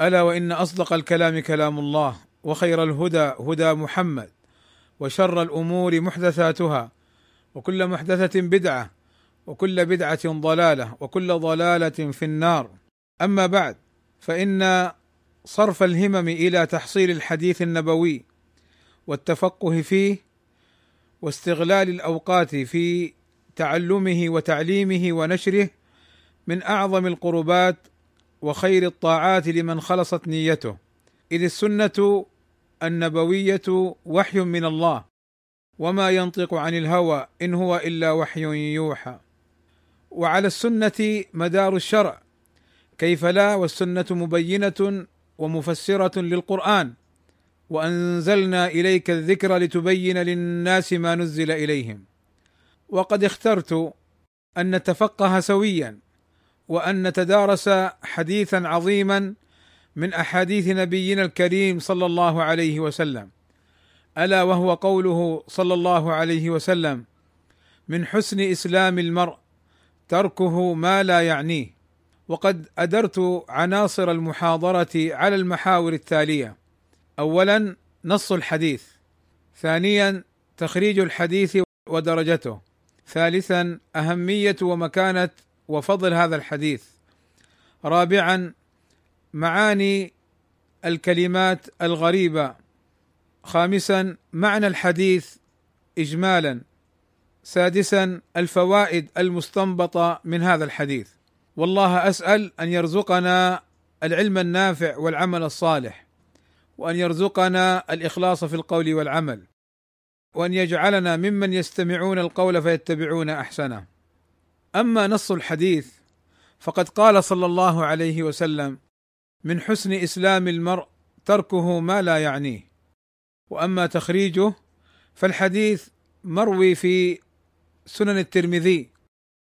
ألا وإن أصدق الكلام كلام الله وخير الهدى هدى محمد وشر الأمور محدثاتها وكل محدثة بدعة وكل بدعة ضلالة وكل ضلالة في النار. أما بعد فإن صرف الهمم إلى تحصيل الحديث النبوي والتفقه فيه واستغلال الأوقات في تعلمه وتعليمه ونشره من أعظم القربات وخير الطاعات لمن خلصت نيته. إذ السنة النبوية وحي من الله وما ينطق عن الهوى إن هو إلا وحي يوحى. وعلى السنة مدار الشرع كيف لا؟ والسنة مبينة ومفسرة للقرآن. وأنزلنا إليك الذكر لتبين للناس ما نزل إليهم. وقد اخترت أن نتفقه سويا. وأن نتدارس حديثا عظيما من أحاديث نبينا الكريم صلى الله عليه وسلم. ألا وهو قوله صلى الله عليه وسلم من حسن إسلام المرء تركه ما لا يعنيه وقد أدرت عناصر المحاضرة على المحاور التالية. اولا نص الحديث ثانيا تخريج الحديث ودرجته ثالثا أهمية ومكانة وفضل هذا الحديث. رابعا معاني الكلمات الغريبة. خامسا معنى الحديث اجمالا. سادسا الفوائد المستنبطة من هذا الحديث. والله أسأل أن يرزقنا العلم النافع والعمل الصالح وأن يرزقنا الإخلاص في القول والعمل وأن يجعلنا ممن يستمعون القول فيتبعون أحسنه. أما نص الحديث فقد قال صلى الله عليه وسلم من حسن إسلام المرء تركه ما لا يعنيه وأما تخريجه فالحديث مروي في سنن الترمذي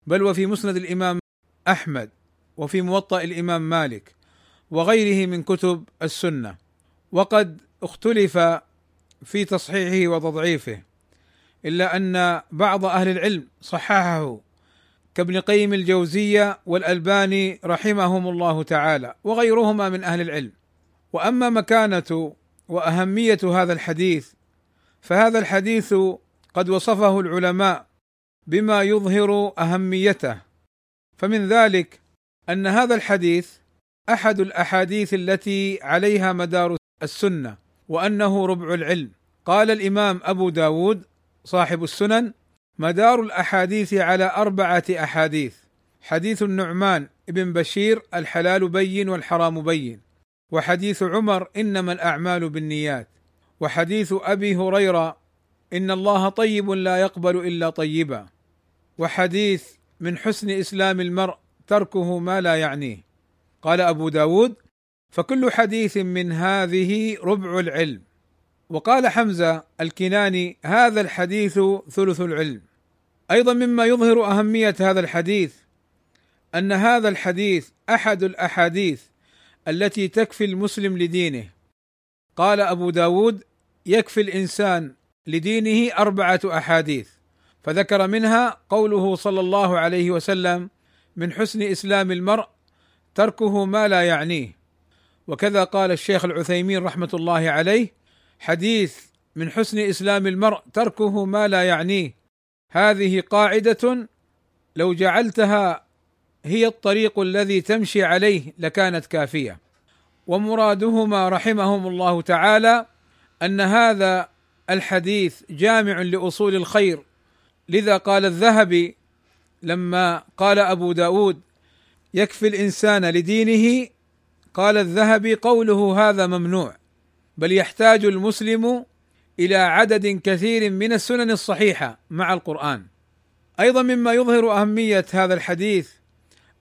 بل وفي مسند الإمام أحمد وفي موطأ الإمام مالك وغيره من كتب السنة وقد اختلف في تصحيحه وتضعيفه إلا أن بعض أهل العلم صححه كابن قيم الجوزية والألباني رحمهم الله تعالى وغيرهما من أهل العلم. وأما مكانة وأهمية هذا الحديث فهذا الحديث قد وصفه العلماء بما يظهر أهميته. فمن ذلك أن هذا الحديث أحد الأحاديث التي عليها مدار السنة وأنه ربع العلم. قال الإمام أبو داود صاحب السنن مدار الأحاديث على أربعة أحاديث. حديث النعمان بن بشير الحلال بين والحرام بين. وحديث عمر إنما الأعمال بالنيات. وحديث أبي هريرة إن الله طيب لا يقبل إلا طيبا. وحديث من حسن إسلام المرء تركه ما لا يعنيه. قال أبو داود فكل حديث من هذه ربع العلم. وقال حمزة الكناني هذا الحديث ثلث العلم. أيضا مما يظهر أهمية هذا الحديث أن هذا الحديث أحد الأحاديث التي تكفي المسلم لدينه. قال أبو داود يكفي الإنسان لدينه أربعة أحاديث فذكر منها قوله صلى الله عليه وسلم من حسن إسلام المرء تركه ما لا يعنيه وكذا قال الشيخ العثيمين رحمة الله عليه حديث من حسن إسلام المرء تركه ما لا يعنيه هذه قاعدة لو جعلتها هي الطريق الذي تمشي عليه لكانت كافية. ومرادهما رحمهم الله تعالى أن هذا الحديث جامع لأصول الخير. لذا قال الذهبي لما قال أبو داود يكفي الإنسان لدينه قال الذهبي قوله هذا ممنوع بل يحتاج المسلم إلى عدد كثير من السنن الصحيحة مع القرآن. أيضا مما يظهر أهمية هذا الحديث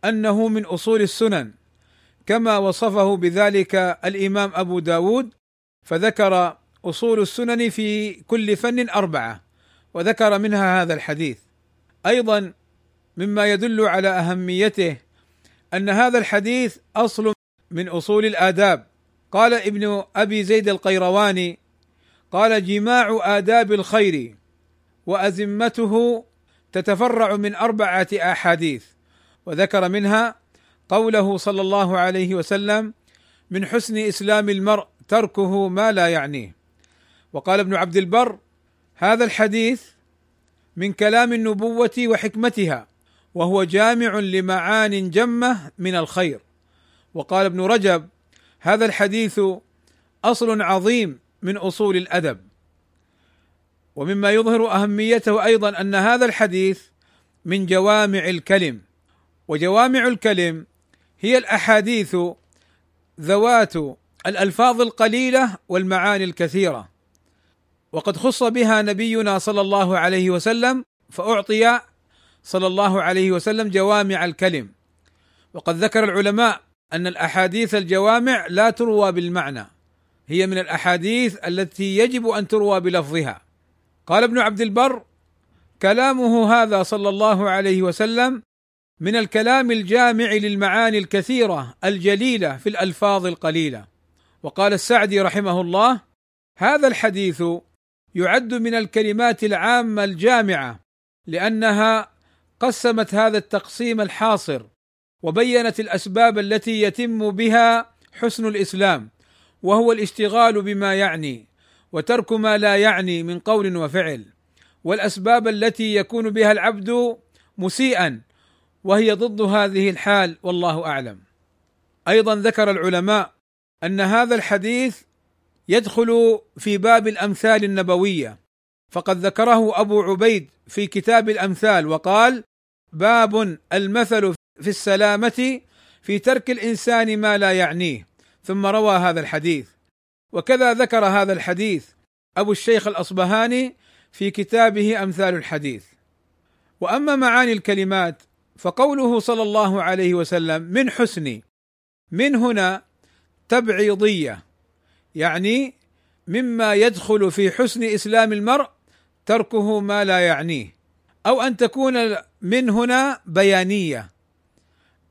أنه من أصول السنن كما وصفه بذلك الإمام أبو داود فذكر أصول السنن في كل فن أربعة وذكر منها هذا الحديث. أيضا مما يدل على أهميته أن هذا الحديث أصل من أصول الآداب. قال ابن أبي زيد القيرواني قال جماع آداب الخير وأزمته تتفرع من أربعة أحاديث وذكر منها قوله صلى الله عليه وسلم من حسن إسلام المرء تركه ما لا يعنيه وقال ابن عبد البر هذا الحديث من كلام النبوة وحكمتها وهو جامع لمعان جمة من الخير وقال ابن رجب هذا الحديث أصل عظيم من أصول الأدب ومما يظهر أهميته أيضا أن هذا الحديث من جوامع الكلم وجوامع الكلم هي الأحاديث ذوات الألفاظ القليلة والمعاني الكثيرة. وقد خص بها نبينا صلى الله عليه وسلم فأعطي صلى الله عليه وسلم جوامع الكلم. وقد ذكر العلماء أن الأحاديث الجوامع لا تروى بالمعنى. هي من الأحاديث التي يجب أن تروى بلفظها. قال ابن عبد البر كلامه هذا صلى الله عليه وسلم من الكلام الجامع للمعاني الكثيرة الجليلة في الألفاظ القليلة. وقال السعدي رحمه الله هذا الحديث يعد من الكلمات العامة الجامعة لأنها قسمت هذا التقسيم الحاصر وبينت الأسباب التي يتم بها حسن الإسلام وهو الاشتغال بما يعني وترك ما لا يعني من قول وفعل. والأسباب التي يكون بها العبد مسيئا وهي ضد هذه الحال والله أعلم. أيضا ذكر العلماء أن هذا الحديث يدخل في باب الأمثال النبوية. فقد ذكره أبو عبيد في كتاب الأمثال وقال: باب المثل في السلامة في ترك الإنسان ما لا يعنيه. ثم روى هذا الحديث. وكذا ذكر هذا الحديث أبو الشيخ الأصبهاني في كتابه أمثال الحديث. وأما معاني الكلمات فقوله صلى الله عليه وسلم من حسن من هنا تبعيضية يعني مما يدخل في حسن إسلام المرء تركه ما لا يعنيه أو أن تكون من هنا بيانية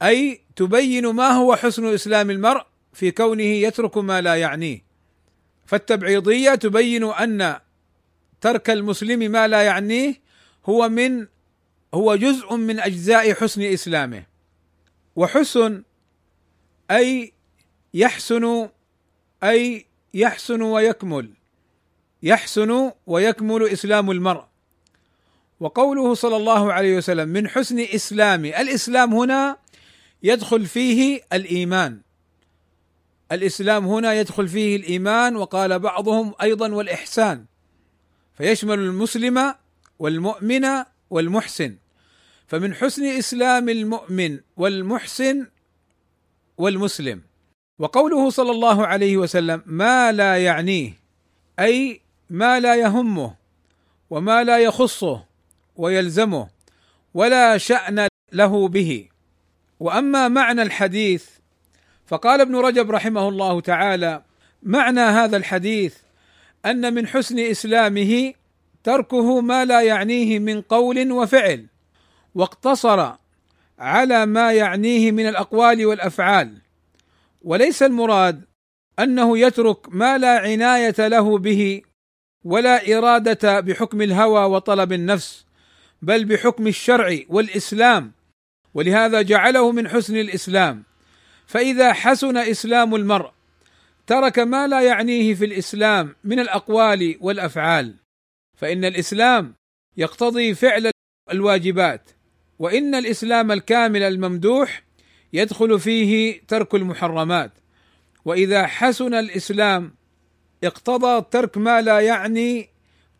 أي تبين ما هو حسن إسلام المرء في كونه يترك ما لا يعنيه. فالتبعيضية تبين أن ترك المسلم ما لا يعنيه هو من هو جزء من أجزاء حسن إسلامه. وحسن أي يحسن أي يحسن ويكمل. يحسن ويكمل إسلام المرء. وقوله صلى الله عليه وسلم من حسن اسلام الإسلام هنا يدخل فيه الإيمان. الإسلام هنا يدخل فيه الإيمان وقال بعضهم أيضا والإحسان فيشمل المسلم والمؤمن والمحسن فمن حسن إسلام المؤمن والمحسن والمسلم. وقوله صلى الله عليه وسلم ما لا يعنيه أي ما لا يهمه وما لا يخصه ويلزمه ولا شأن له به. وأما معنى الحديث فقال ابن رجب رحمه الله تعالى معنى هذا الحديث أن من حسن إسلامه تركه ما لا يعنيه من قول وفعل واقتصر على ما يعنيه من الأقوال والأفعال. وليس المراد أنه يترك ما لا عناية له به ولا إرادة بحكم الهوى وطلب النفس بل بحكم الشرع والإسلام. ولهذا جعله من حسن الإسلام. فإذا حسن إسلام المرء ترك ما لا يعنيه في الإسلام من الأقوال والأفعال فإن الإسلام يقتضي فعل الواجبات وإن الإسلام الكامل الممدوح يدخل فيه ترك المحرمات. وإذا حسن الإسلام اقتضى ترك ما لا يعني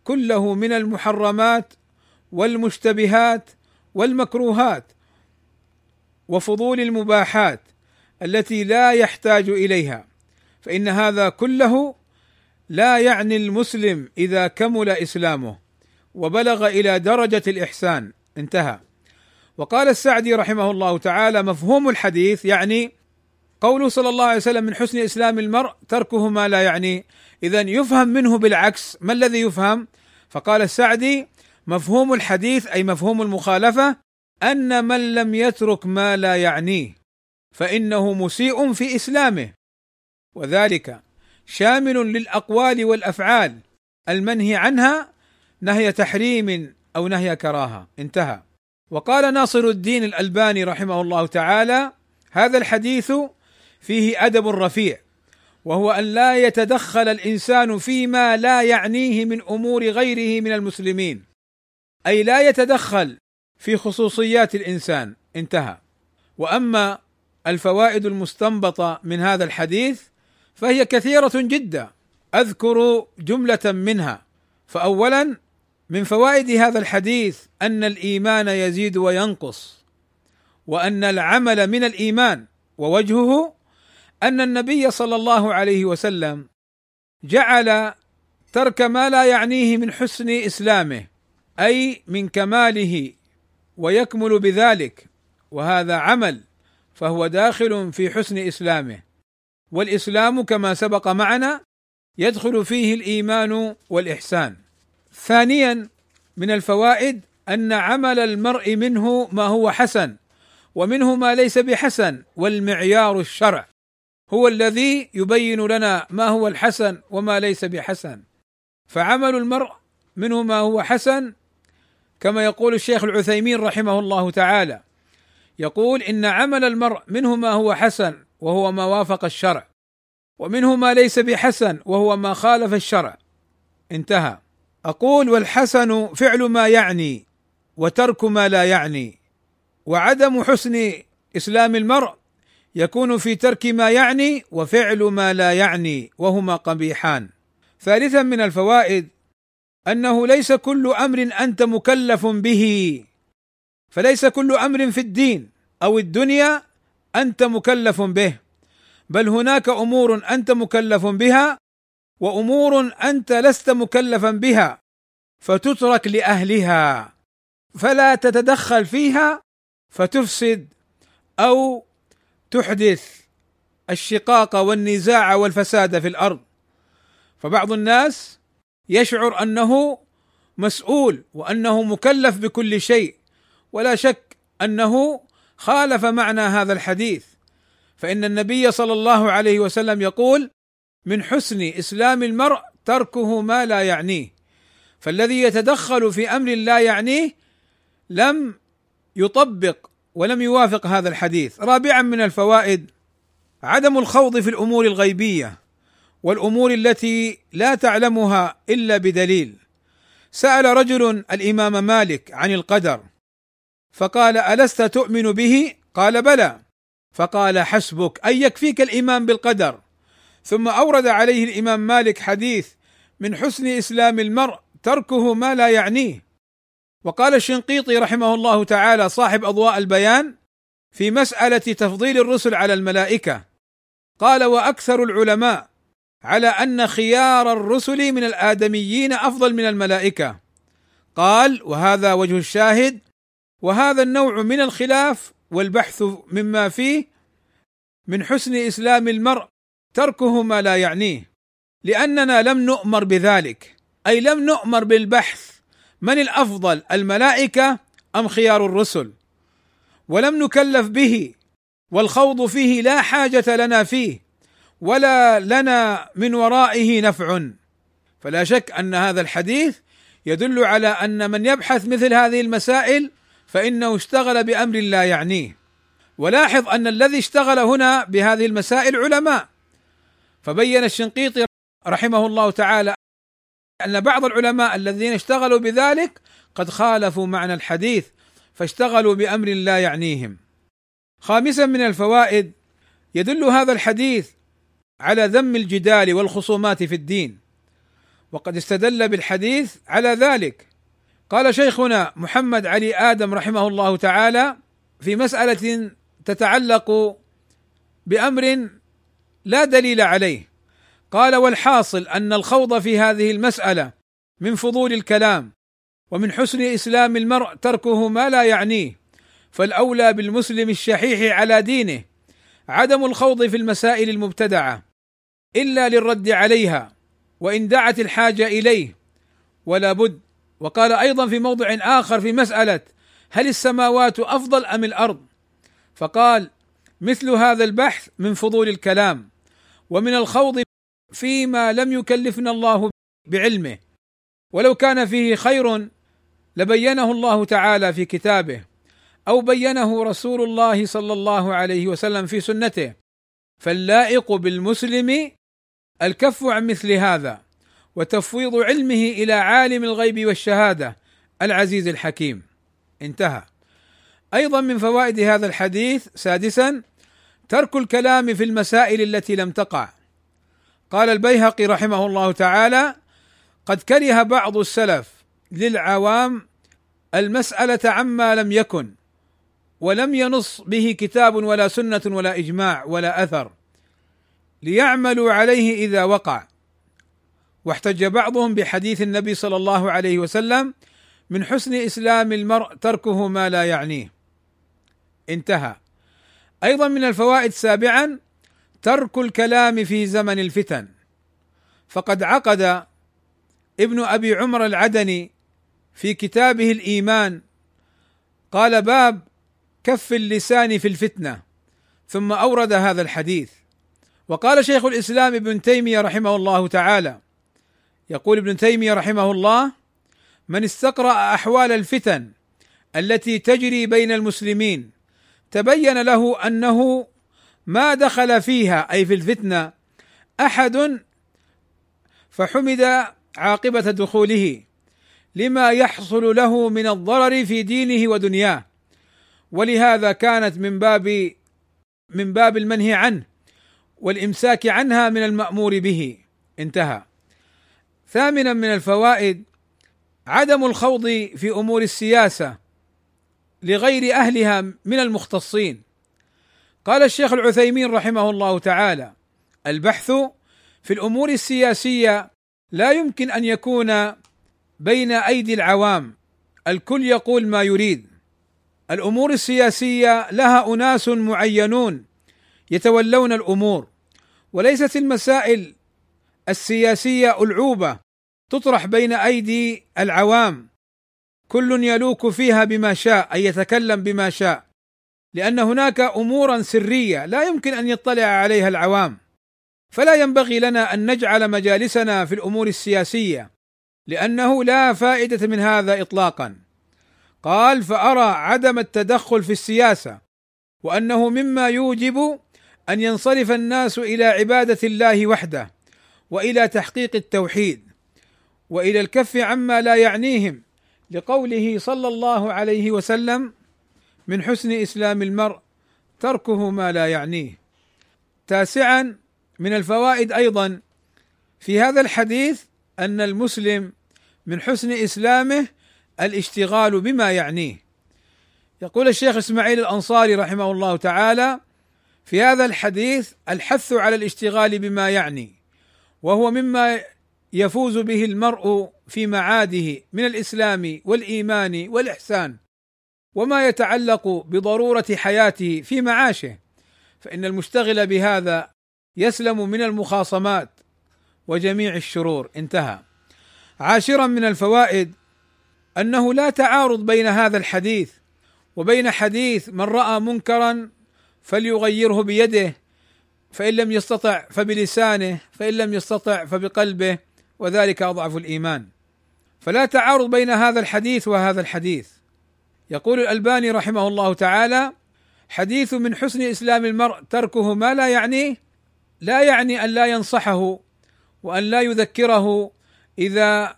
كله من المحرمات والمشتبهات والمكروهات وفضول المباحات التي لا يحتاج إليها فإن هذا كله لا يعني المسلم إذا كمل إسلامه وبلغ إلى درجة الإحسان. انتهى. وقال السعدي رحمه الله تعالى مفهوم الحديث يعني قوله صلى الله عليه وسلم من حسن إسلام المرء تركه ما لا يعني اذا يفهم منه بالعكس. ما الذي يفهم؟ فقال السعدي مفهوم الحديث أي مفهوم المخالفة أن من لم يترك ما لا يعنيه. فإنه مسيء في إسلامه. وذلك شامل للأقوال والأفعال. المنهي عنها نهي تحريم أو نهي كراهة. انتهى. وقال ناصر الدين الألباني رحمه الله تعالى هذا الحديث فيه أدب رفيع وهو أن لا يتدخل الإنسان فيما لا يعنيه من أمور غيره من المسلمين. أي لا يتدخل في خصوصيات الإنسان. انتهى. وأما الفوائد المستنبطة من هذا الحديث فهي كثيرة جدا. أذكر جملة منها. فاولا من فوائد هذا الحديث أن الإيمان يزيد وينقص وأن العمل من الإيمان ووجهه أن النبي صلى الله عليه وسلم جعل ترك ما لا يعنيه من حسن إسلامه أي من كماله ويكمل بذلك. وهذا عمل فهو داخل في حسن إسلامه. والإسلام كما سبق معنا يدخل فيه الإيمان والإحسان. ثانيا من الفوائد أن عمل المرء منه ما هو حسن ومنه ما ليس بحسن والمعيار الشرع. هو الذي يبين لنا ما هو الحسن وما ليس بحسن. فعمل المرء منه ما هو حسن كما يقول الشيخ العثيمين رحمه الله تعالى يقول إن عمل المرء منه ما هو حسن وهو ما وافق الشرع ومنه ما ليس بحسن وهو ما خالف الشرع. انتهى. أقول والحسن فعل ما يعني وترك ما لا يعني وعدم حسن إسلام المرء يكون في ترك ما يعني وفعل ما لا يعني وهما قبيحان. ثالثا من الفوائد أنه ليس كل أمر أنت مكلف به. فليس كل أمر في الدين أو الدنيا أنت مكلف به بل هناك أمور أنت مكلف بها وأمور أنت لست مكلفا بها فتترك لأهلها. فلا تتدخل فيها فتفسد أو تحدث الشقاق والنزاع والفساد في الأرض. فبعض الناس يشعر أنه مسؤول وأنه مكلف بكل شيء ولا شك أنه خالف معنى هذا الحديث. فإن النبي صلى الله عليه وسلم يقول من حسن إسلام المرء تركه ما لا يعنيه فالذي يتدخل في أمر لا يعنيه لم يطبق ولم يوافق هذا الحديث. رابعا من الفوائد عدم الخوض في الأمور الغيبية والأمور التي لا تعلمها إلا بدليل. سأل رجل الإمام مالك عن القدر فقال ألست تؤمن به؟ قال بلى. فقال حسبك اي يكفيك الإيمان بالقدر. ثم أورد عليه الإمام مالك حديث من حسن إسلام المرء تركه ما لا يعنيه. وقال الشنقيطي رحمه الله تعالى صاحب أضواء البيان في مسألة تفضيل الرسل على الملائكة قال وأكثر العلماء على أن خيار الرسل من الآدميين أفضل من الملائكة. قال وهذا وجه الشاهد وهذا النوع من الخلاف والبحث مما فيه من حسن إسلام المرء تركه ما لا يعنيه لأننا لم نؤمر بذلك أي لم نؤمر بالبحث من الأفضل الملائكة أم خيار الرسل؟ ولم نكلف به والخوض فيه لا حاجة لنا فيه ولا لنا من ورائه نفع. فلا شك أن هذا الحديث يدل على أن من يبحث مثل هذه المسائل فإنه اشتغل بأمر لا يعنيه ولاحظ أن الذي اشتغل هنا بهذه المسائل علماء فبين الشنقيطي رحمه الله تعالى أن بعض العلماء الذين اشتغلوا بذلك قد خالفوا معنى الحديث فاشتغلوا بأمر لا يعنيهم. خامسا من الفوائد يدل هذا الحديث على ذم الجدال والخصومات في الدين. وقد استدل بالحديث على ذلك قال شيخنا محمد علي آدم رحمه الله تعالى في مسألة تتعلق بأمر لا دليل عليه. قال والحاصل أن الخوض في هذه المسألة من فضول الكلام ومن حسن إسلام المرء تركه ما لا يعنيه فالأولى بالمسلم الشحيح على دينه عدم الخوض في المسائل المبتدعة إلا للرد عليها وإن دعت الحاجة إليه ولا بد وقال أيضا في موضع آخر في مسألة هل السماوات أفضل أم الأرض؟ فقال مثل هذا البحث من فضول الكلام ومن الخوض فيما لم يكلفنا الله بعلمه. ولو كان فيه خير لبينه الله تعالى في كتابه أو بينه رسول الله صلى الله عليه وسلم في سنته. فاللائق بالمسلم الكف عن مثل هذا. وتفويض علمه إلى عالم الغيب والشهادة. العزيز الحكيم. انتهى. أيضا من فوائد هذا الحديث سادسا ترك الكلام في المسائل التي لم تقع. قال البيهقي رحمه الله تعالى قد كره بعض السلف للعوام المسألة عما لم يكن ولم ينص به كتاب ولا سنة ولا إجماع ولا أثر ليعملوا عليه إذا وقع. واحتج بعضهم بحديث النبي صلى الله عليه وسلم من حسن إسلام المرء تركه ما لا يعنيه. انتهى. أيضا من الفوائد سابعا ترك الكلام في زمن الفتن. فقد عقد ابن أبي عمر العدني في كتابه الإيمان قال باب كف اللسان في الفتنة. ثم أورد هذا الحديث. وقال شيخ الإسلام ابن تيمية رحمه الله تعالى يقول ابن تيمية رحمه الله من استقرأ أحوال الفتن التي تجري بين المسلمين تبين له أنه ما دخل فيها أي في الفتنة أحد فحمد عاقبة دخوله لما يحصل له من الضرر في دينه ودنياه. ولهذا كانت من باب من باب المنهي عنه والإمساك عنها من المأمور به. انتهى. ثامنا من الفوائد عدم الخوض في أمور السياسة لغير أهلها من المختصين. قال الشيخ العثيمين رحمه الله تعالى البحث في الأمور السياسية لا يمكن أن يكون بين أيدي العوام الكل يقول ما يريد. الأمور السياسية لها أناس معينون يتولون الأمور وليست المسائل السياسية ألعوبة تطرح بين أيدي العوام. كل يلوك فيها بما شاء أي يتكلم بما شاء. لأن هناك أمورا سرية لا يمكن أن يطلع عليها العوام. فلا ينبغي لنا أن نجعل مجالسنا في الأمور السياسية لأنه لا فائدة من هذا اطلاقا. قال فأرى عدم التدخل في السياسة وأنه مما يوجب أن ينصرف الناس إلى عبادة الله وحده. وإلى تحقيق التوحيد وإلى الكف عما لا يعنيهم لقوله صلى الله عليه وسلم من حسن إسلام المرء تركه ما لا يعنيه. تاسعا من الفوائد أيضا في هذا الحديث أن المسلم من حسن إسلامه الاشتغال بما يعنيه. يقول الشيخ إسماعيل الأنصاري رحمه الله تعالى في هذا الحديث الحث على الاشتغال بما يعني. وهو مما يفوز به المرء في معاده من الإسلام والإيمان والإحسان. وما يتعلق بضرورة حياته في معاشه فإن المشتغل بهذا يسلم من المخاصمات وجميع الشرور. انتهى. عاشرا من الفوائد أنه لا تعارض بين هذا الحديث وبين حديث من رأى منكرا فليغيره بيده فإن لم يستطع فبلسانه فإن لم يستطع فبقلبه وذلك أضعف الإيمان. فلا تعارض بين هذا الحديث وهذا الحديث. يقول الألباني رحمه الله تعالى حديث من حسن إسلام المرء تركه ما لا يعنيه لا يعني أن لا ينصحه وأن لا يذكره إذا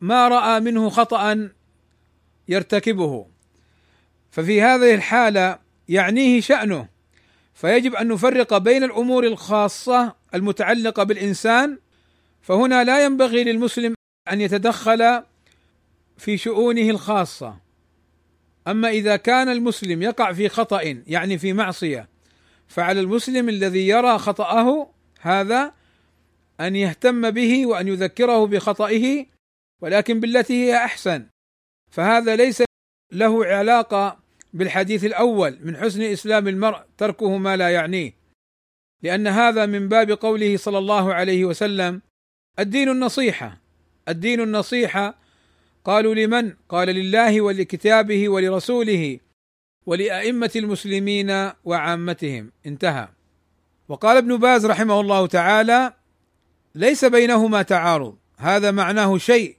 ما رأى منه خطأ يرتكبه. ففي هذه الحالة يعنيه شأنه فيجب أن نفرق بين الأمور الخاصة المتعلقة بالإنسان فهنا لا ينبغي للمسلم أن يتدخل في شؤونه الخاصة. أما إذا كان المسلم يقع في خطأ يعني في معصية فعلى المسلم الذي يرى خطأه هذا أن يهتم به وأن يذكره بخطئه ولكن بالتي هي أحسن. فهذا ليس له علاقة بالحديث الأول من حسن إسلام المرء تركه ما لا يعنيه. لأن هذا من باب قوله صلى الله عليه وسلم الدين النصيحة. الدين النصيحة قالوا لمن؟ قال لله ولكتابه ولرسوله ولأئمة المسلمين وعامتهم. انتهى. وقال ابن باز رحمه الله تعالى ليس بينهما تعارض. هذا معناه شيء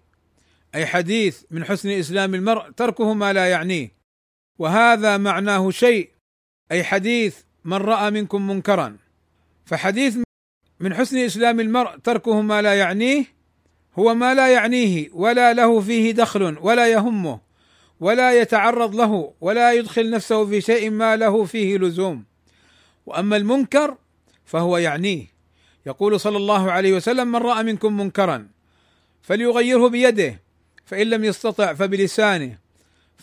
أي حديث من حسن إسلام المرء تركه ما لا يعنيه. وهذا معناه شيء أي حديث من رأى منكم منكرا. فحديث من حسن إسلام المرء تركه ما لا يعنيه هو ما لا يعنيه ولا له فيه دخل ولا يهمه ولا يتعرض له ولا يدخل نفسه في شيء ما له فيه لزوم. وأما المنكر فهو يعنيه. يقول صلى الله عليه وسلم من رأى منكم منكرا فليغيره بيده فإن لم يستطع فبلسانه.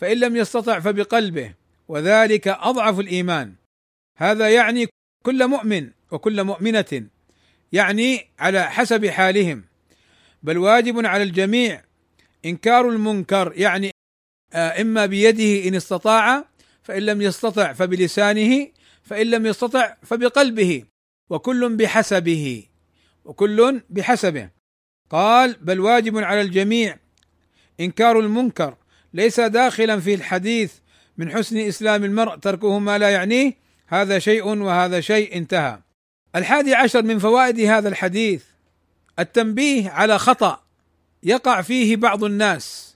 فإن لم يستطع فبقلبه وذلك أضعف الإيمان. هذا يعني كل مؤمن وكل مؤمنة يعني على حسب حالهم. بل واجب على الجميع إنكار المنكر يعني آه، إما بيده إن استطاع فإن لم يستطع فبلسانه فإن لم يستطع فبقلبه. وكل بحسبه وكل بحسبه. قال بل واجب على الجميع إنكار المنكر ليس داخلا في الحديث من حسن إسلام المرء تركه ما لا يعنيه هذا شيء وهذا شيء انتهى. الحادي عشر من فوائد هذا الحديث التنبيه على خطأ يقع فيه بعض الناس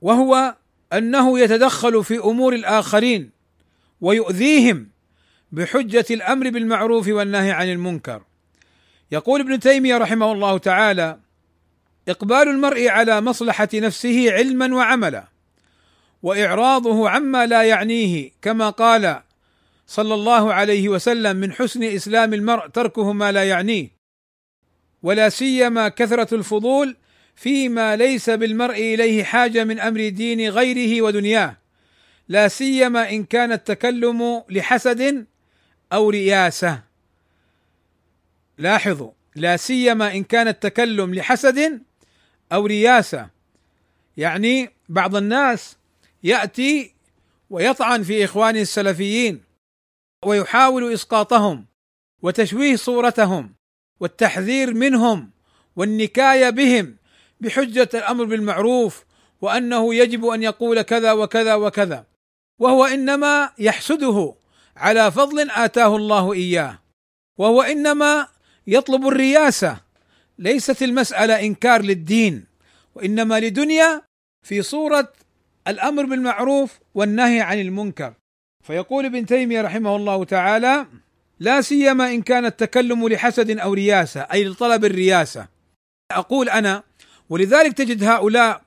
وهو أنه يتدخل في أمور الآخرين ويؤذيهم بحجة الأمر بالمعروف والنهي عن المنكر. يقول ابن تيمية رحمه الله تعالى إقبال المرء على مصلحة نفسه علما وعملا وإعراضه عما لا يعنيه كما قال صلى الله عليه وسلم من حسن إسلام المرء تركه ما لا يعنيه ولا سيما كثرة الفضول فيما ليس بالمرء إليه حاجة من أمر دين غيره ودنياه لا سيما إن كان التكلم لحسد أو رياسه لاحظوا لا سيما إن كان التكلم لحسد أو رياسه يعني بعض الناس يأتي ويطعن في إخوانه السلفيين ويحاول إسقاطهم وتشويه صورتهم والتحذير منهم والنكاية بهم بحجة الأمر بالمعروف وأنه يجب أن يقول كذا وكذا وكذا وهو إنما يحسده على فضل آتاه الله إياه وهو إنما يطلب الرياسة ليست المسألة إنكار للدين وإنما لدنيا في صورة الأمر بالمعروف والنهي عن المنكر. فيقول ابن تيمية رحمه الله تعالى لا سيما إن كان التكلم لحسد أو رياسة أي لطلب الرياسة. أقول أنا ولذلك تجد هؤلاء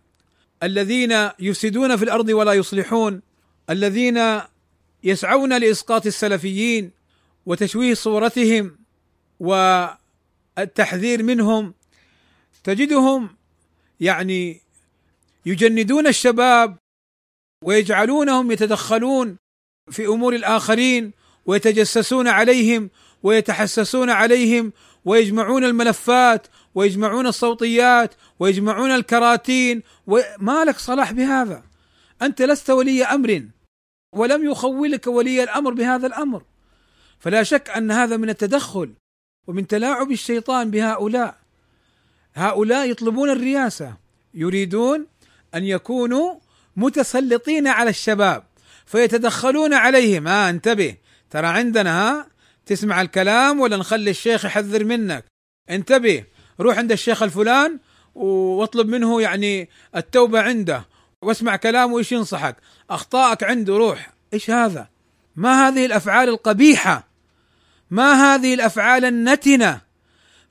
الذين يفسدون في الأرض ولا يصلحون الذين يسعون لإسقاط السلفيين وتشويه صورتهم والتحذير منهم تجدهم يعني يجندون الشباب ويجعلونهم يتدخلون في أمور الآخرين ويتجسسون عليهم ويتحسسون عليهم ويجمعون الملفات ويجمعون الصوتيات ويجمعون الكراتين وما لك صلاح بهذا؟ أنت لست ولي أمر ولم يخولك ولي الأمر بهذا الأمر. فلا شك أن هذا من التدخل ومن تلاعب الشيطان بهؤلاء. هؤلاء يطلبون الرياسة يريدون أن يكونوا متسلطين على الشباب فيتدخلون عليهم. ها آه انتبه. ترى عندنا ها تسمع الكلام ولا نخلي الشيخ يحذر منك؟ انتبه. روح عند الشيخ الفلان واطلب منه يعني التوبة عنده واسمع كلامه إيش ينصحك. أخطائك عنده روح. إيش هذا؟ ما هذه الأفعال القبيحة؟ ما هذه الأفعال النتنة؟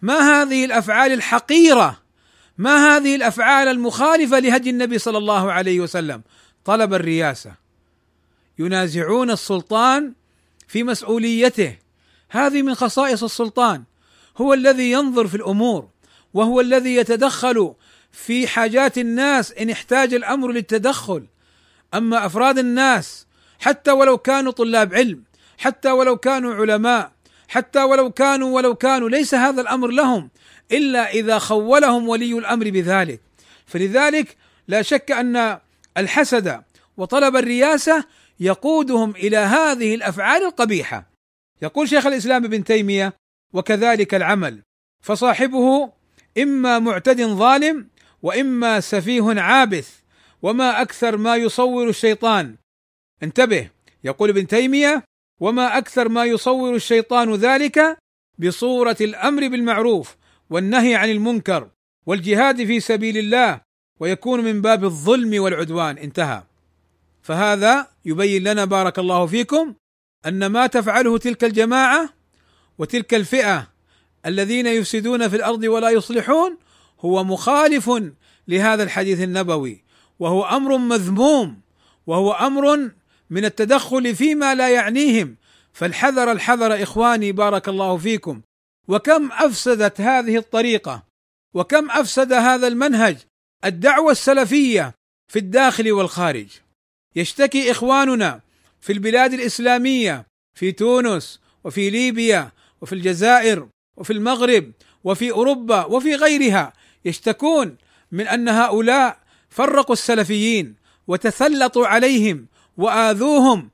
ما هذه الأفعال الحقيرة؟ ما هذه الأفعال المخالفة لهدي النبي صلى الله عليه وسلم؟ طلب الرياسة. ينازعون السلطان في مسؤوليته. هذه من خصائص السلطان. هو الذي ينظر في الأمور وهو الذي يتدخل في حاجات الناس إن احتاج الأمر للتدخل. أما أفراد الناس حتى ولو كانوا طلاب علم حتى ولو كانوا علماء حتى ولو كانوا ولو كانوا ليس هذا الأمر لهم. إلا إذا خولهم ولي الأمر بذلك. فلذلك لا شك أن الحسد وطلب الرياسة يقودهم إلى هذه الأفعال القبيحة. يقول شيخ الإسلام ابن تيمية وكذلك العمل فصاحبه إما معتد ظالم وإما سفيه عابث وما أكثر ما يصور الشيطان. انتبه يقول ابن تيمية وما أكثر ما يصور الشيطان ذلك بصورة الأمر بالمعروف والنهي عن المنكر والجهاد في سبيل الله ويكون من باب الظلم والعدوان. انتهى. فهذا يبين لنا بارك الله فيكم أن ما تفعله تلك الجماعة وتلك الفئة الذين يفسدون في الأرض ولا يصلحون هو مخالف لهذا الحديث النبوي وهو أمر مذموم وهو أمر من التدخل فيما لا يعنيهم. فالحذر الحذر إخواني بارك الله فيكم. وكم أفسدت هذه الطريقة؟ وكم أفسد هذا المنهج؟ الدعوة السلفية في الداخل والخارج. يشتكي إخواننا في البلاد الإسلامية في تونس وفي ليبيا وفي الجزائر وفي المغرب وفي أوروبا وفي غيرها يشتكون من أن هؤلاء فرقوا السلفيين وتسلطوا عليهم وآذوهم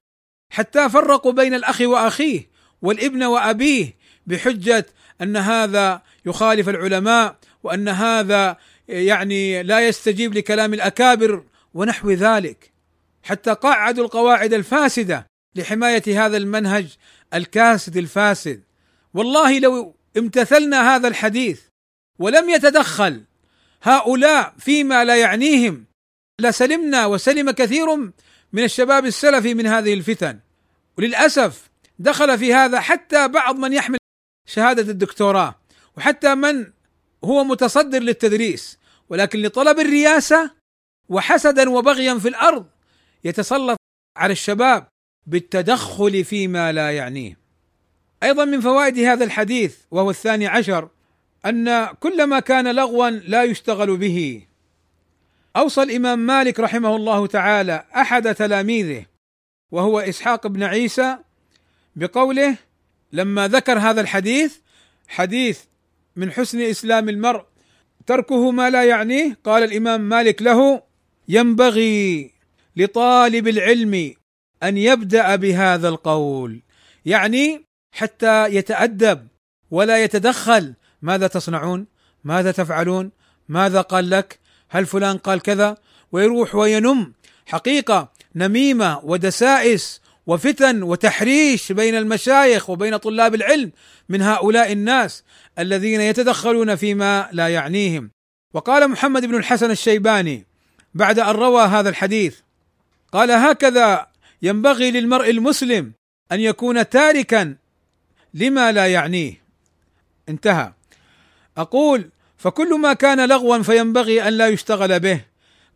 حتى فرقوا بين الأخ وأخيه والابن وأبيه بحجة أن هذا يخالف العلماء وأن هذا يعني لا يستجيب لكلام الأكابر ونحو ذلك. حتى قعدوا القواعد الفاسدة لحماية هذا المنهج الكاسد الفاسد. والله لو امتثلنا هذا الحديث ولم يتدخل هؤلاء فيما لا يعنيهم لسلمنا وسلم كثير من الشباب السلفي من هذه الفتن. وللأسف دخل في هذا حتى بعض من يحمل شهادة الدكتوراه وحتى من هو متصدر للتدريس ولكن لطلب الرياسه وحسدا وبغيا في الأرض يتسلط على الشباب بالتدخل فيما لا يعنيه. أيضا من فوائد هذا الحديث وهو الثاني عشر أن كل ما كان لغوا لا يشتغل به. أوصى الإمام مالك رحمه الله تعالى أحد تلاميذه وهو إسحاق بن عيسى بقوله لما ذكر هذا الحديث حديث من حسن إسلام المرء تركه ما لا يعنيه قال الإمام مالك له ينبغي لطالب العلم أن يبدأ بهذا القول يعني حتى يتأدب ولا يتدخل ماذا تصنعون؟ ماذا تفعلون؟ ماذا قال لك؟ هل فلان قال كذا؟ ويروح وينم حقيقة نميمة ودسائس وفتن وتحريش بين المشايخ وبين طلاب العلم من هؤلاء الناس الذين يتدخلون فيما لا يعنيهم. وقال محمد بن الحسن الشيباني بعد أن روى هذا الحديث قال هكذا ينبغي للمرء المسلم أن يكون تاركا لما لا يعنيه. انتهى. أقول فكل ما كان لغوا فينبغي أن لا يشتغل به.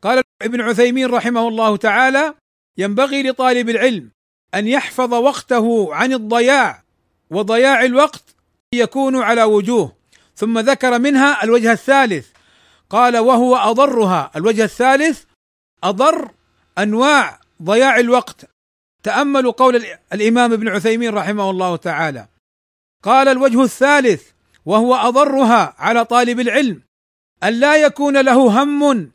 قال ابن عثيمين رحمه الله تعالى ينبغي لطالب العلم أن يحفظ وقته عن الضياع وضياع الوقت يكون على وجوه. ثم ذكر منها الوجه الثالث. قال وهو أضرها. الوجه الثالث أضر أنواع ضياع الوقت. تأملوا قول الإمام ابن عثيمين رحمه الله تعالى. قال الوجه الثالث وهو أضرها على طالب العلم أن لا يكون له هم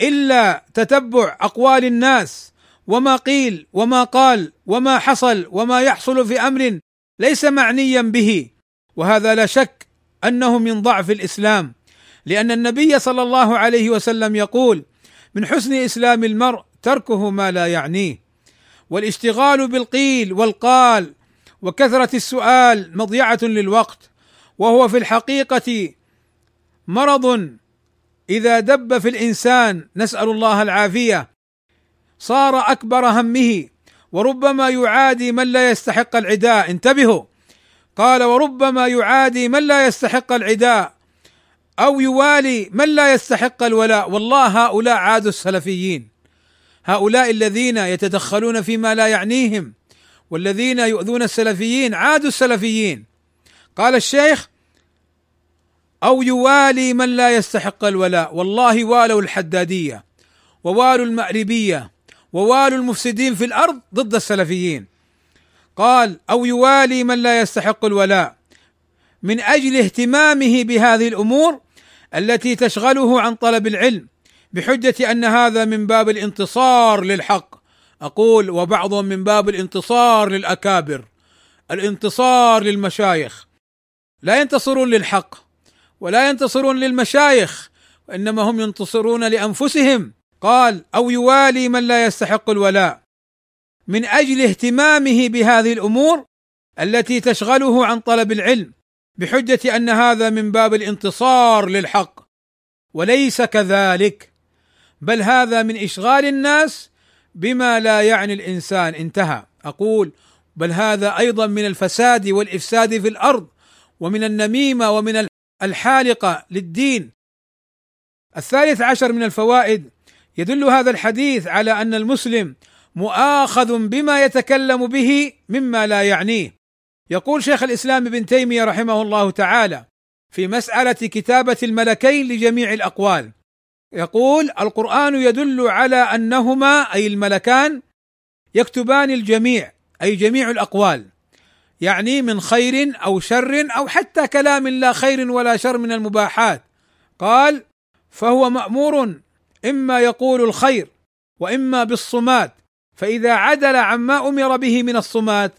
إلا تتبع أقوال الناس. وما قيل وما قال وما حصل وما يحصل في أمر ليس معنيا به. وهذا لا شك أنه من ضعف الإسلام لأن النبي صلى الله عليه وسلم يقول من حسن إسلام المرء تركه ما لا يعنيه والاشتغال بالقيل والقال وكثرة السؤال مضيعة للوقت وهو في الحقيقة مرض. إذا دب في الإنسان نسأل الله العافية صار أكبر همه وربما يعادي من لا يستحق العداء. انتبهوا. قال وربما يعادي من لا يستحق العداء أو يوالي من لا يستحق الولاء. والله هؤلاء عادوا السلفيين. هؤلاء الذين يتدخلون فيما لا يعنيهم والذين يؤذون السلفيين عادوا السلفيين. قال الشيخ أو يوالي من لا يستحق الولاء. والله والوا الحدادية ووالوا المأربية ووالوا المفسدين في الأرض ضد السلفيين. قال أو يوالي من لا يستحق الولاء. من أجل اهتمامه بهذه الأمور التي تشغله عن طلب العلم بحجة أن هذا من باب الانتصار للحق. أقول وبعضهم من باب الانتصار للأكابر الانتصار للمشايخ. لا ينتصرون للحق ولا ينتصرون للمشايخ وإنما هم ينتصرون لأنفسهم. قال أو يوالي من لا يستحق الولاء. من أجل اهتمامه بهذه الأمور التي تشغله عن طلب العلم بحجة أن هذا من باب الانتصار للحق وليس كذلك. بل هذا من إشغال الناس بما لا يعني الإنسان. انتهى. أقول بل هذا أيضا من الفساد والإفساد في الأرض ومن النميمة ومن الحالقة للدين. الثالث عشر من الفوائد يدل هذا الحديث على أن المسلم مؤاخذ بما يتكلم به مما لا يعنيه. يقول شيخ الإسلام ابن تيمية رحمه الله تعالى في مسألة كتابة الملكين لجميع الأقوال. يقول القرآن يدل على أنهما أي الملكان يكتبان الجميع أي جميع الأقوال يعني من خير أو شر أو حتى كلام لا خير ولا شر من المباحات. قال فهو مأمور إما يقول الخير وإما بالصمات فإذا عدل عما أمر به من الصمات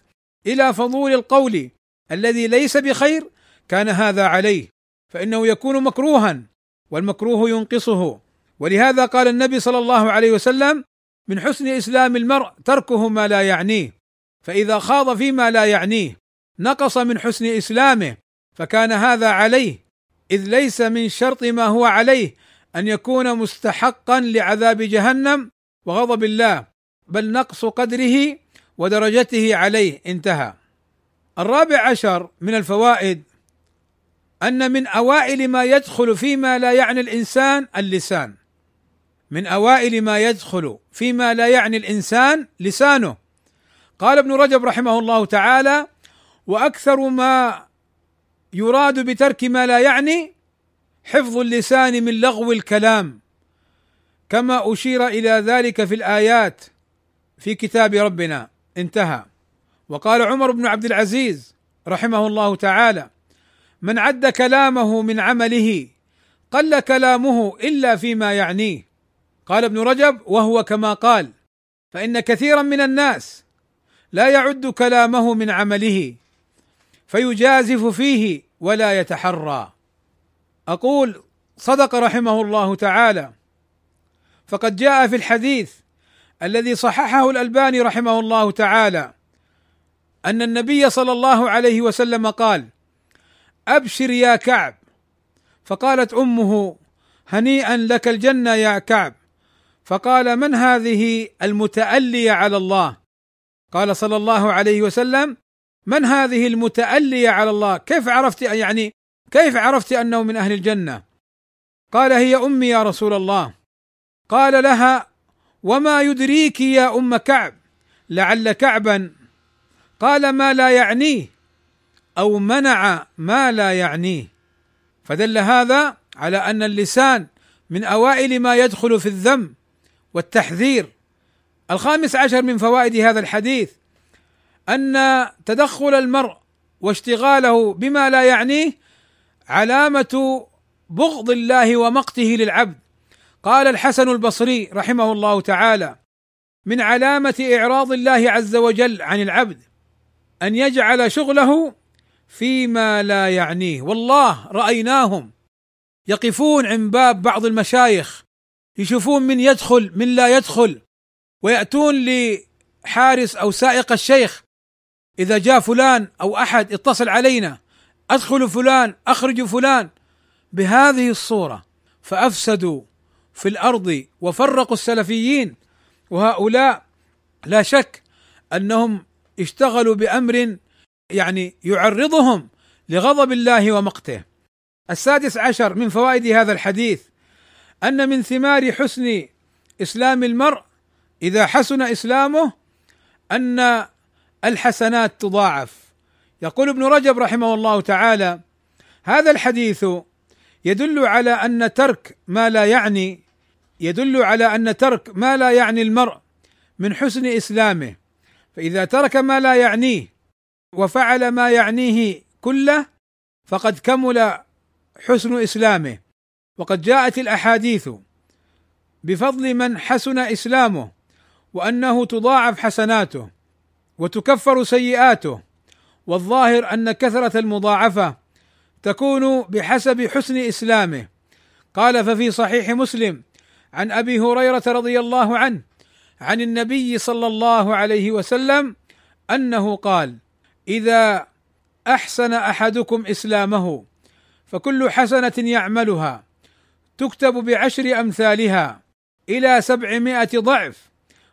إلى فضول القول الذي ليس بخير كان هذا عليه فإنه يكون مكروها والمكروه ينقصه. ولهذا قال النبي صلى الله عليه وسلم من حسن إسلام المرء تركه ما لا يعنيه فإذا خاض فيما لا يعنيه نقص من حسن إسلامه فكان هذا عليه إذ ليس من شرط ما هو عليه أن يكون مستحقا لعذاب جهنم وغضب الله بل نقص قدره ودرجته عليه انتهى. الرابع عشر من الفوائد أن من أوائل ما يدخل فيما لا يعني الإنسان اللسان. من أوائل ما يدخل فيما لا يعني الإنسان لسانه. قال ابن رجب رحمه الله تعالى وأكثر ما يراد بترك ما لا يعني حفظ اللسان من لغو الكلام كما أشير إلى ذلك في الآيات في كتاب ربنا. انتهى. وقال عمر بن عبد العزيز رحمه الله تعالى من عد كلامه من عمله قل كلامه إلا فيما يعنيه. قال ابن رجب وهو كما قال فإن كثيرا من الناس لا يعد كلامه من عمله فيجازف فيه ولا يتحرى. أقول صدق رحمه الله تعالى فقد جاء في الحديث الذي صححه الألباني رحمه الله تعالى أن النبي صلى الله عليه وسلم قال أبشر يا كعب فقالت أمه هنيئا لك الجنة يا كعب فقال من هذه المتألية على الله؟ قال صلى الله عليه وسلم: من هذه المتألية على الله؟ كيف عرفت يعني كيف عرفت أنه من أهل الجنة؟ قال هي أمي يا رسول الله. قال لها: وما يدريك يا أم كعب لعل كعبا قال ما لا يعنيه أو منع ما لا يعنيه فدل هذا على أن اللسان من أوائل ما يدخل في الذم والتحذير الخامس عشر من فوائد هذا الحديث أن تدخل المرء واشتغاله بما لا يعنيه علامة بغض الله ومقته للعبد. قال الحسن البصري رحمه الله تعالى من علامة إعراض الله عز وجل عن العبد أن يجعل شغله فيما لا يعنيه. والله رأيناهم يقفون عند باب بعض المشايخ يشوفون من يدخل من لا يدخل ويأتون لحارس أو سائق الشيخ إذا جاء فلان أو أحد اتصل علينا. أدخل فلان أخرج فلان بهذه الصورة فأفسدوا في الأرض وفرقوا السلفيين وهؤلاء لا شك أنهم اشتغلوا بأمر يعني يعرضهم لغضب الله ومقته. السادس عشر من فوائد هذا الحديث أن من ثمار حسن إسلام المرء إذا حسن إسلامه أن الحسنات تضاعف. يقول ابن رجب رحمه الله تعالى: هذا الحديث يدل على أن ترك ما لا يعني يدل على أن ترك ما لا يعني المرء من حسن إسلامه. فإذا ترك ما لا يعنيه وفعل ما يعنيه كله فقد كمل حسن إسلامه. وقد جاءت الأحاديث بفضل من حسن إسلامه وأنه تضاعف حسناته وتكفر سيئاته. والظاهر أن كثرة المضاعفة تكون بحسب حسن إسلامه. قال ففي صحيح مسلم عن أبي هريرة رضي الله عنه عن النبي صلى الله عليه وسلم أنه قال إذا أحسن أحدكم إسلامه فكل حسنة يعملها تكتب بعشر أمثالها إلى سبعمائة ضعف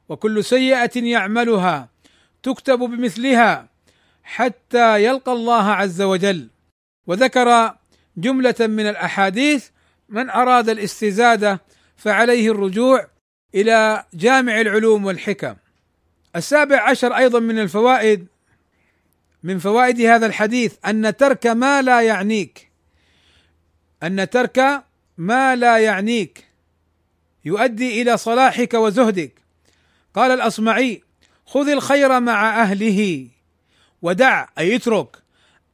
وكل سيئة يعملها تكتب بمثلها حتى يلقى الله عز وجل. وذكر جملة من الأحاديث من أراد الاستزادة فعليه الرجوع إلى جامع العلوم والحكم. السابع عشر أيضا من الفوائد من فوائد هذا الحديث أن ترك ما لا يعنيك. أن ترك ما لا يعنيك. يؤدي إلى صلاحك وزهدك. قال الأصمعي خذ الخير مع أهله. ودع أي اترك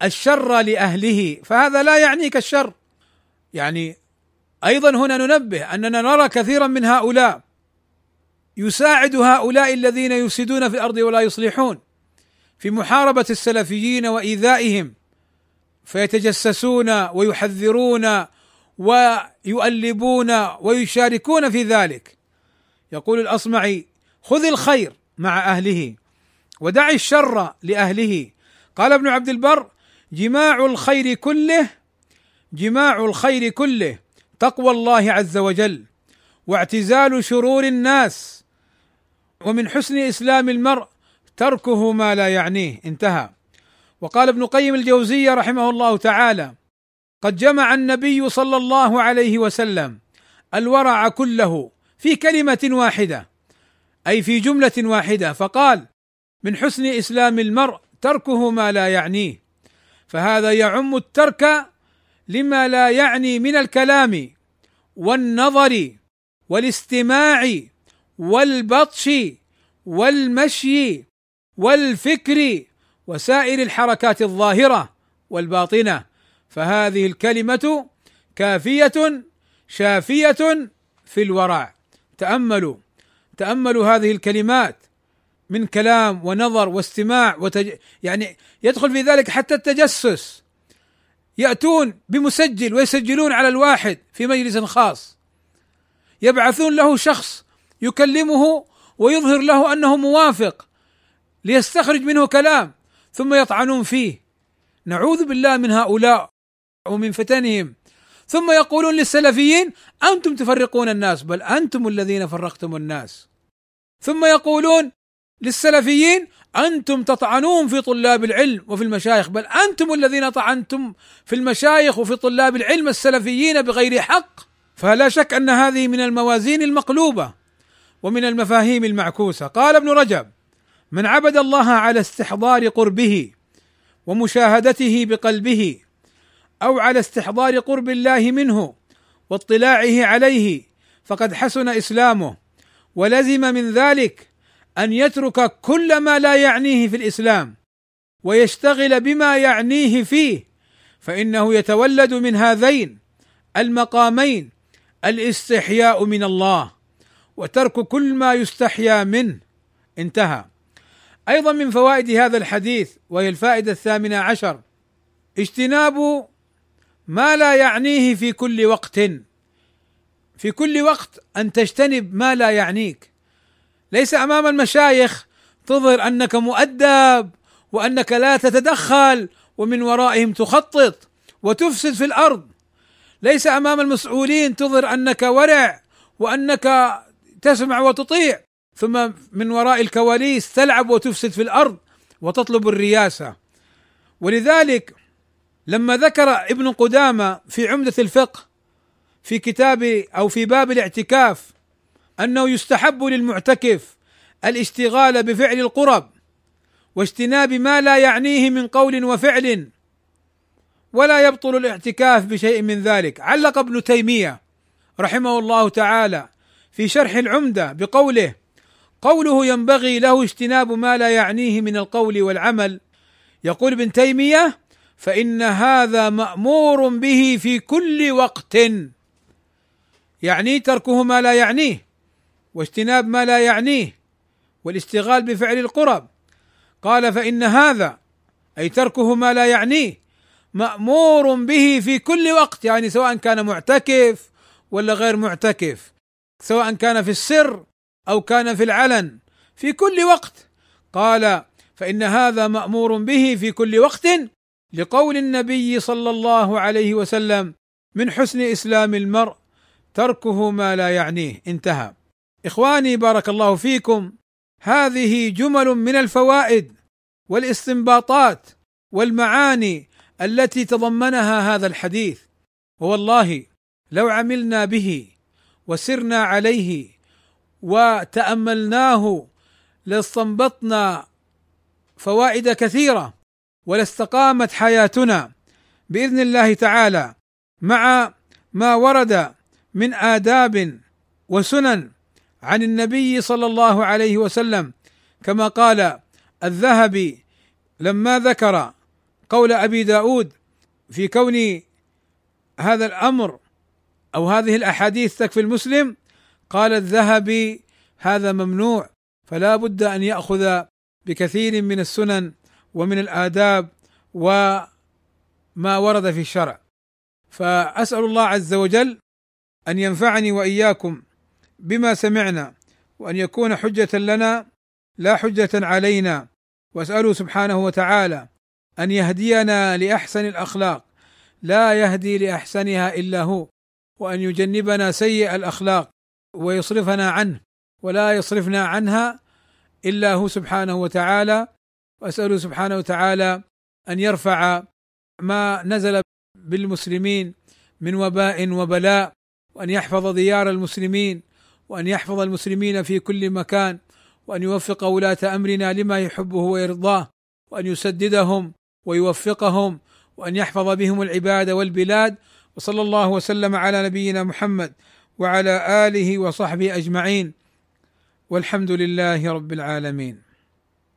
الشر لأهله فهذا لا يعنيك الشر. يعني أيضا هنا ننبه أننا نرى كثيرا من هؤلاء يساعد هؤلاء الذين يفسدون في الأرض ولا يصلحون. في محاربة السلفيين وإيذائهم فيتجسسون ويحذرون ويؤلبون ويشاركون في ذلك. يقول الأصمعي خذ الخير مع أهله. ودع الشر لأهله. قال ابن عبد البر جماع الخير كله جماع الخير كله تقوى الله عز وجل واعتزال شرور الناس ومن حسن إسلام المرء تركه ما لا يعنيه. انتهى. وقال ابن قيم الجوزيه رحمه الله تعالى قد جمع النبي صلى الله عليه وسلم الورع كله في كلمة واحدة أي في جملة واحدة فقال من حسن إسلام المرء تركه ما لا يعنيه. فهذا يعم الترك لما لا يعني من الكلام والنظر والاستماع والبطش والمشي والفكر وسائر الحركات الظاهرة والباطنة. فهذه الكلمة كافية شافية في الورع تأملوا تأملوا هذه الكلمات. من كلام ونظر واستماع وتج... يعني يدخل في ذلك حتى التجسس. يأتون بمسجل ويسجلون على الواحد في مجلس خاص. يبعثون له شخص يكلمه ويظهر له أنه موافق ليستخرج منه كلام ثم يطعنون فيه. نعوذ بالله من هؤلاء ومن فتنهم. ثم يقولون للسلفيين أنتم تفرقون الناس بل أنتم الذين فرقتم الناس. ثم يقولون للسلفيين أنتم تطعنون في طلاب العلم وفي المشايخ بل أنتم الذين طعنتم في المشايخ وفي طلاب العلم السلفيين بغير حق. فلا شك أن هذه من الموازين المقلوبة ومن المفاهيم المعكوسة. قال ابن رجب من عبد الله على استحضار قربه ومشاهدته بقلبه أو على استحضار قرب الله منه واطلاعه عليه فقد حسن إسلامه ولزم من ذلك أن يترك كل ما لا يعنيه في الإسلام ويشتغل بما يعنيه فيه فإنه يتولد من هذين المقامين الاستحياء من الله وترك كل ما يستحيا منه. انتهى. أيضا من فوائد هذا الحديث وهي الفائدة الثامنة عشر اجتناب ما لا يعنيه في كل وقت. في كل وقت أن تجتنب ما لا يعنيك. ليس أمام المشايخ. تظهر أنك مؤدب وأنك لا تتدخل ومن ورائهم تخطط وتفسد في الأرض. ليس أمام المسؤولين. تظهر أنك ورع وأنك تسمع وتطيع. ثم من وراء الكواليس تلعب وتفسد في الأرض وتطلب الرياسة. ولذلك لما ذكر ابن قدامة في عمدة الفقه في كتاب أو في باب الاعتكاف أنه يستحب للمعتكف الاشتغال بفعل القرب واجتناب ما لا يعنيه من قول وفعل ولا يبطل الاعتكاف بشيء من ذلك. علق ابن تيمية رحمه الله تعالى في شرح العمدة بقوله قوله ينبغي له اجتناب ما لا يعنيه من القول والعمل. يقول ابن تيمية فإن هذا مأمور به في كل وقت. يعني تركه ما لا يعنيه. واجتناب ما لا يعنيه والاشتغال بفعل القرب. قال فإن هذا أي تركه ما لا يعنيه مأمور به في كل وقت يعني سواء كان معتكف ولا غير معتكف سواء كان في السر أو كان في العلن في كل وقت. قال فإن هذا مأمور به في كل وقت لقول النبي صلى الله عليه وسلم من حسن إسلام المرء تركه ما لا يعنيه. انتهى. إخواني بارك الله فيكم هذه جمل من الفوائد والاستنباطات والمعاني التي تضمنها هذا الحديث. ووالله لو عملنا به وسرنا عليه وتأملناه لاستنبطنا فوائد كثيرة ولاستقامت حياتنا بإذن الله تعالى مع ما ورد من آداب وسنن عن النبي صلى الله عليه وسلم كما قال الذهبي لما ذكر قول أبي داود في كون هذا الأمر أو هذه الأحاديث تكفي المسلم قال الذهبي هذا ممنوع فلا بد أن يأخذ بكثير من السنن ومن الآداب وما ورد في الشرع. فأسأل الله عز وجل أن ينفعني وإياكم بما سمعنا وأن يكون حجة لنا لا حجة علينا. واساله سبحانه وتعالى أن يهدينا لأحسن الأخلاق. لا يهدي لأحسنها إلا هو وأن يجنبنا سيء الأخلاق ويصرفنا عنه ولا يصرفنا عنها إلا هو سبحانه وتعالى. واساله سبحانه وتعالى أن يرفع ما نزل بالمسلمين من وباء وبلاء وأن يحفظ ديار المسلمين. وأن يحفظ المسلمين في كل مكان وأن يوفق ولاة أمرنا لما يحبه ويرضاه وأن يسددهم ويوفقهم وأن يحفظ بهم العباد والبلاد وصلى الله وسلم على نبينا محمد وعلى آله وصحبه أجمعين. والحمد لله رب العالمين.